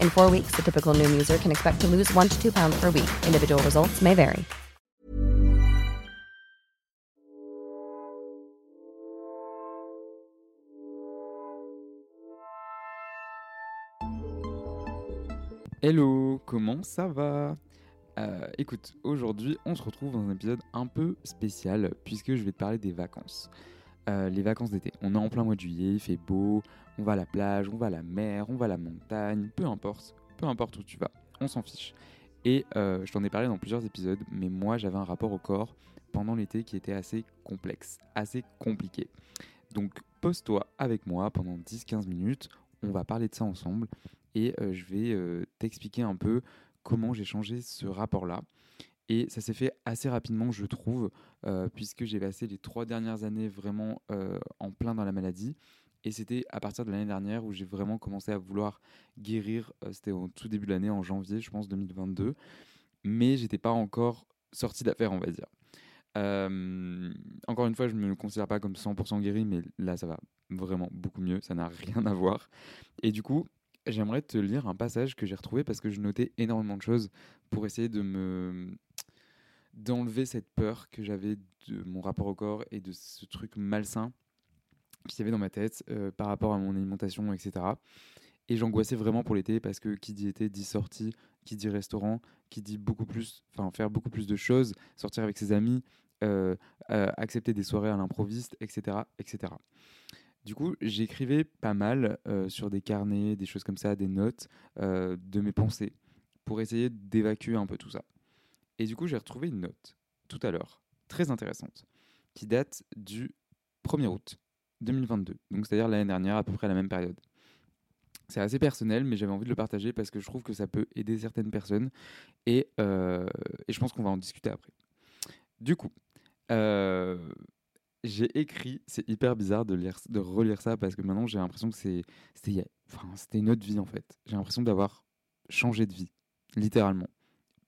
In four weeks, the typical Noom user can expect to lose one to two pounds per week. Individual results may vary. Hello, comment ça va? Euh, Écoute, aujourd'hui on se retrouve dans un épisode un peu spécial puisque je vais te parler des vacances. Euh, les vacances d'été. On est en plein mois de juillet, il fait beau, on va à la plage, on va à la mer, on va à la montagne, peu importe, peu importe où tu vas, on s'en fiche. Et euh, je t'en ai parlé dans plusieurs épisodes, mais moi j'avais un rapport au corps pendant l'été qui était assez complexe, assez compliqué. Donc pose-toi avec moi pendant 10-15 minutes, on va parler de ça ensemble et euh, je vais t'expliquer un peu comment j'ai changé ce rapport-là. Et ça s'est fait assez rapidement, je trouve, euh, puisque j'ai passé les trois dernières années vraiment euh, en plein dans la maladie. Et c'était à partir de l'année dernière où j'ai vraiment commencé à vouloir guérir. Euh, c'était au tout début de l'année, en janvier, je pense, 2022. Mais j'étais pas encore sorti d'affaire, on va dire. Encore une fois, je ne me considère pas comme 100% guéri, mais là, ça va vraiment beaucoup mieux. Ça n'a rien à voir. Et du coup, j'aimerais te lire un passage que j'ai retrouvé parce que je notais énormément de choses pour essayer de me d'enlever cette peur que j'avais de mon rapport au corps et de ce truc malsain qu'il y avait dans ma tête euh, par rapport à mon alimentation, etc. Et j'angoissais vraiment pour l'été parce que qui dit été dit sortie, qui dit restaurant, qui dit beaucoup plus, enfin faire beaucoup plus de choses, sortir avec ses amis, euh, euh, accepter des soirées à l'improviste, etc., etc. Du coup, j'écrivais pas mal sur des carnets, des choses comme ça, des notes de mes pensées pour essayer d'évacuer un peu tout ça. Et du coup, j'ai retrouvé une note tout à l'heure, très intéressante, qui date du 1er août 2022, donc c'est-à-dire l'année dernière, à peu près à la même période. C'est assez personnel, mais j'avais envie de le partager parce que je trouve que ça peut aider certaines personnes et, euh, et je pense qu'on va en discuter après. Du coup, euh, j'ai écrit, c'est hyper bizarre de, lire, de relire ça parce que maintenant j'ai l'impression que c'était une autre vie en fait. J'ai l'impression d'avoir changé de vie, littéralement,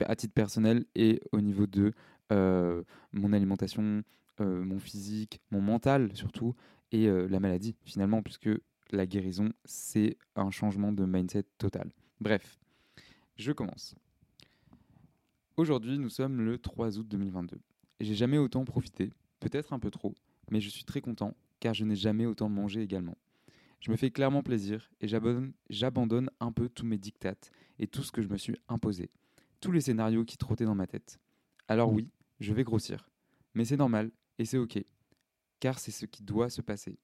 à titre personnel et au niveau de euh, mon alimentation, euh, mon physique, mon mental surtout, et euh, la maladie finalement, puisque la guérison, c'est un changement de mindset total. Bref, je commence. Aujourd'hui, nous sommes le 3 août 2022. Et J'ai jamais autant profité, peut-être un peu trop, mais je suis très content car je n'ai jamais autant mangé également. Je me fais clairement plaisir et j'abandonne, j'abandonne un peu tous mes dictates et tout ce que je me suis imposé, tous les scénarios qui trottaient dans ma tête. Alors oui, je vais grossir, mais c'est normal et c'est ok, car c'est ce qui doit se passer.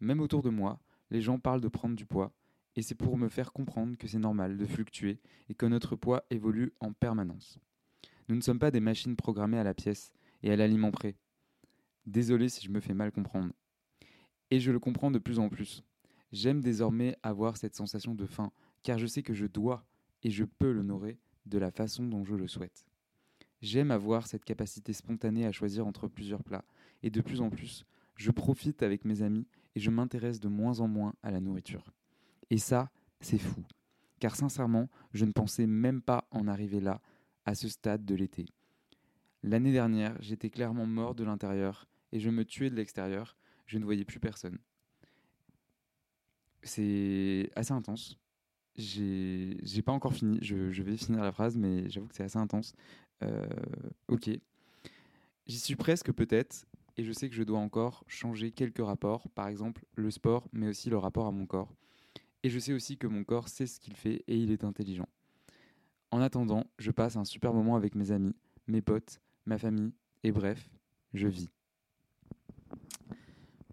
Même autour de moi, les gens parlent de prendre du poids, et c'est pour me faire comprendre que c'est normal de fluctuer et que notre poids évolue en permanence. Nous ne sommes pas des machines programmées à la pièce et à l'aliment près. Désolé si je me fais mal comprendre. Et je le comprends de plus en plus. J'aime désormais avoir cette sensation de faim, car je sais que je dois et je peux l'honorer de la façon dont je le souhaite. J'aime avoir cette capacité spontanée à choisir entre plusieurs plats, et de plus en plus, je profite avec mes amis et je m'intéresse de moins en moins à la nourriture. Et ça, c'est fou, car sincèrement, je ne pensais même pas en arriver là, à ce stade de l'été. L'année dernière, j'étais clairement mort de l'intérieur et je me tuais de l'extérieur. Je ne voyais plus personne. C'est assez intense. J'ai pas encore fini. Je, je vais finir la phrase, mais j'avoue que c'est assez intense. Euh, ok. J'y suis presque peut-être, et je sais que je dois encore changer quelques rapports, par exemple le sport, mais aussi le rapport à mon corps. Et je sais aussi que mon corps sait ce qu'il fait et il est intelligent. En attendant, je passe un super moment avec mes amis, mes potes, ma famille, et bref, je vis.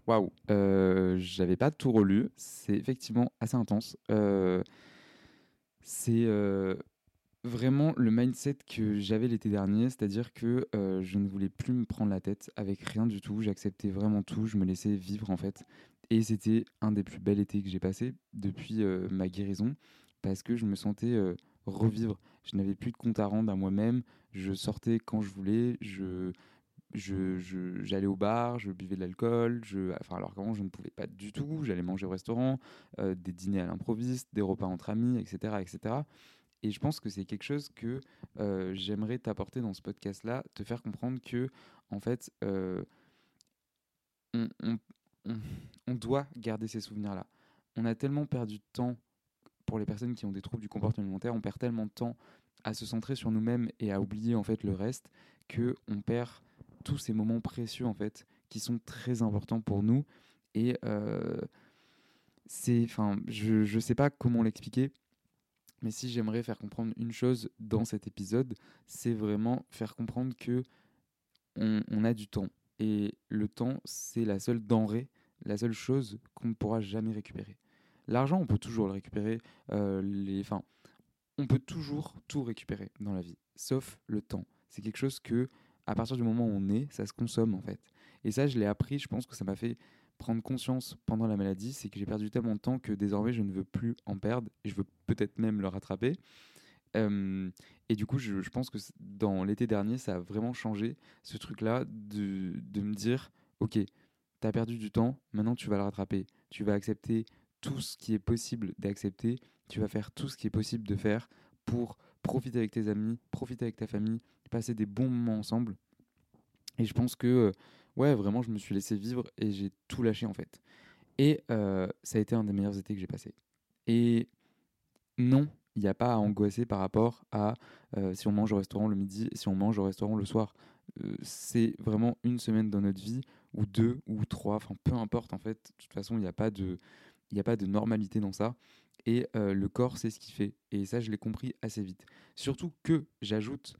Waouh, euh, j'avais pas tout relu, c'est effectivement assez intense. Euh, c'est euh, vraiment le mindset que j'avais l'été dernier, c'est-à-dire que je ne voulais plus me prendre la tête avec rien du tout, j'acceptais vraiment tout, je me laissais vivre en fait. Et c'était un des plus bels étés que j'ai passé depuis ma guérison, parce que je me sentais revivre. Je n'avais plus de compte à rendre à moi-même, je sortais quand je voulais, je je- je- j'allais au bar, je buvais de l'alcool, je, enfin alors qu'avant je ne pouvais pas du tout, j'allais manger au restaurant, euh, des dîners à l'improviste, des repas entre amis, etc. etc. Et je pense que c'est quelque chose que euh, j'aimerais t'apporter dans ce podcast-là, te faire comprendre que, en fait, euh, on, on- on- on doit garder ces souvenirs-là. On a tellement perdu de temps pour les personnes qui ont des troubles du comportement alimentaire, on perd tellement de temps à se centrer sur nous-mêmes et à oublier en fait le reste que on perd tous ces moments précieux en fait qui sont très importants pour nous et euh, c'est enfin je je sais pas comment l'expliquer mais si j'aimerais faire comprendre une chose dans cet épisode, c'est vraiment faire comprendre que on, a du temps. Et le temps, c'est la seule denrée, la seule chose qu'on ne pourra jamais récupérer. L'argent, on peut toujours le récupérer. euh, les, enfin, on peut toujours tout récupérer dans la vie, sauf le temps. C'est quelque chose que, à partir du moment où on est, ça se consomme en fait. Et ça, je l'ai appris. Je pense que ça m'a fait prendre conscience pendant la maladie, c'est que j'ai perdu tellement de temps que désormais je ne veux plus en perdre et je veux peut-être même le rattraper. Et du coup, je, pense que dans l'été dernier, ça a vraiment changé ce truc-là de, de me dire, ok, tu as perdu du temps, maintenant tu vas le rattraper. Tu vas accepter tout ce qui est possible d'accepter, tu vas faire tout ce qui est possible de faire pour profiter avec tes amis, profiter avec ta famille, passer des bons moments ensemble. Et je pense que, euh, ouais, vraiment, je me suis laissé vivre et j'ai tout lâché en fait. Et euh, ça a été un des meilleurs étés que j'ai passé. Et non, il n'y a pas à angoisser par rapport à euh, si on mange au restaurant le midi, si on mange au restaurant le soir. C'est vraiment une semaine dans notre vie, ou deux, ou trois, enfin peu importe en fait. De toute façon, il n'y a, a pas de normalité dans ça. Et le corps, c'est ce qu'il fait. Et ça, je l'ai compris assez vite. Surtout que j'ajoute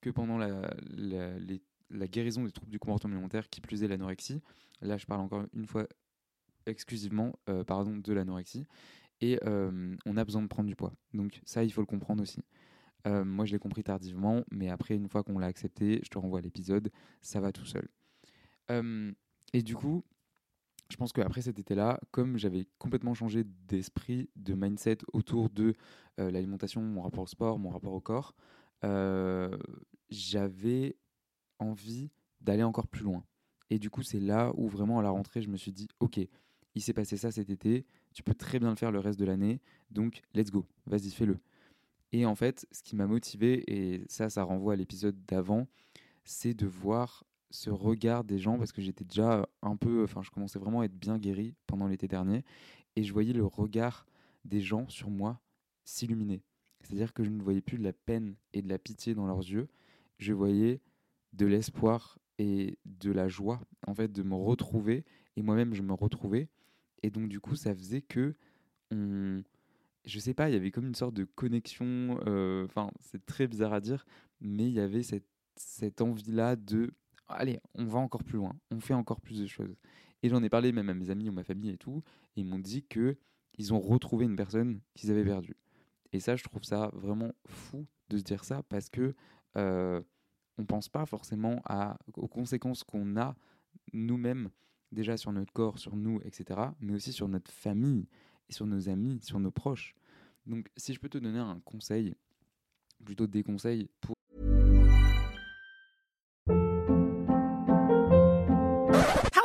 que pendant la, guérison des troubles du comportement alimentaire, qui plus est l'anorexie, là je parle encore une fois exclusivement pardon, de l'anorexie, et on a besoin de prendre du poids. Donc ça, il faut le comprendre aussi. Moi, je l'ai compris tardivement, mais après, une fois qu'on l'a accepté, je te renvoie à l'épisode, ça va tout seul. Et du coup, je pense qu'après cet été-là, comme j'avais complètement changé d'esprit, de mindset autour de euh, l'alimentation, mon rapport au sport, mon rapport au corps, euh, j'avais envie d'aller encore plus loin. Et du coup, c'est là où vraiment à la rentrée, je me suis dit, ok, il s'est passé ça cet été, tu peux très bien le faire le reste de l'année, donc let's go, vas-y, fais-le. Et en fait, ce qui m'a motivé, et ça, ça renvoie à l'épisode d'avant, c'est de voir ce regard des gens, parce que j'étais déjà un peu, enfin, je commençais vraiment à être bien guéri pendant l'été dernier, et je voyais le regard des gens sur moi s'illuminer. C'est-à-dire que je ne voyais plus de la peine et de la pitié dans leurs yeux, je voyais de l'espoir et de la joie, en fait, de me retrouver, et moi-même, je me retrouvais, et donc, du coup, ça faisait que on, je sais pas, il y avait comme une sorte de connexion. euh, Enfin, c'est très bizarre à dire, mais il y avait cette, cette envie-là de allez, on va encore plus loin, on fait encore plus de choses. Et j'en ai parlé même à mes amis ou ma famille et tout, et ils m'ont dit que ils ont retrouvé une personne qu'ils avaient perdue. Et ça, je trouve ça vraiment fou de se dire ça parce que euh, on pense pas forcément aux conséquences qu'on a nous-mêmes déjà sur notre corps, sur nous, etc., mais aussi sur notre famille et sur nos amis, sur nos proches. Donc, si je peux te donner un conseil, plutôt des conseils pour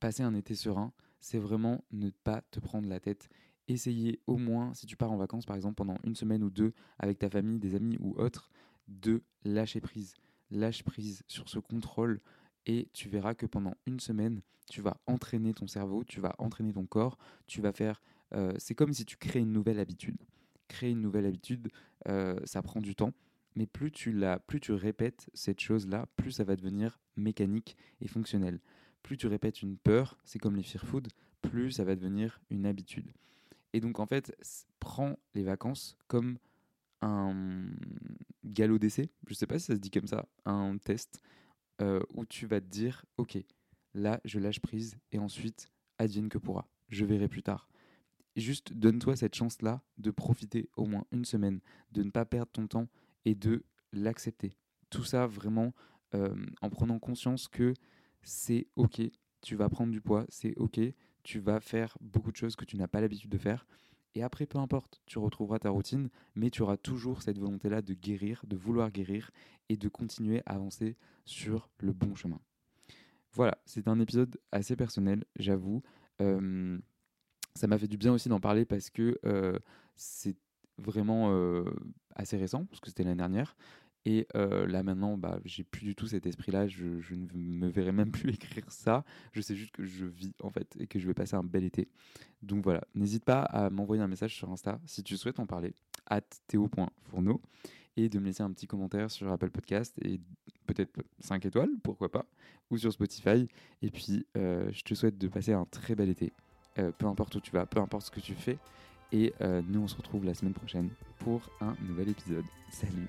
Passer un été serein, c'est vraiment ne pas te prendre la tête. Essayer au moins, si tu pars en vacances par exemple pendant une semaine ou deux avec ta famille, des amis ou autres, de lâcher prise. Lâche prise sur ce contrôle et tu verras que pendant une semaine, tu vas entraîner ton cerveau, tu vas entraîner ton corps, tu vas faire... euh, c'est comme si tu crées une nouvelle habitude. Créer une nouvelle habitude, euh, ça prend du temps, mais plus tu, la, plus tu répètes cette chose-là, plus ça va devenir mécanique et fonctionnel plus tu répètes une peur, c'est comme les fear food, plus ça va devenir une habitude. Et donc en fait, prends les vacances comme un galop d'essai, je sais pas si ça se dit comme ça, un test euh, où tu vas te dire, ok, là je lâche prise et ensuite advienne que pourra, je verrai plus tard. Juste donne-toi cette chance-là de profiter au moins une semaine, de ne pas perdre ton temps et de l'accepter. Tout ça vraiment euh, en prenant conscience que c'est ok, tu vas prendre du poids, c'est ok, tu vas faire beaucoup de choses que tu n'as pas l'habitude de faire. Et après, peu importe, tu retrouveras ta routine, mais tu auras toujours cette volonté-là de guérir, de vouloir guérir et de continuer à avancer sur le bon chemin. Voilà, c'est un épisode assez personnel, j'avoue. Ça m'a fait du bien aussi d'en parler parce que c'est vraiment assez récent, parce que c'était l'année dernière. Et euh, là maintenant, bah, j'ai plus du tout cet esprit-là. Je, ne me verrai même plus écrire ça. Je sais juste que je vis en fait et que je vais passer un bel été. Donc voilà, n'hésite pas à m'envoyer un message sur Insta si tu souhaites en parler, at théo.fourneau, et de me laisser un petit commentaire sur Apple Podcast et peut-être 5 étoiles, pourquoi pas, ou sur Spotify. Et puis, euh, je te souhaite de passer un très bel été, euh, peu importe où tu vas, peu importe ce que tu fais. Et nous, on se retrouve la semaine prochaine pour un nouvel épisode. Salut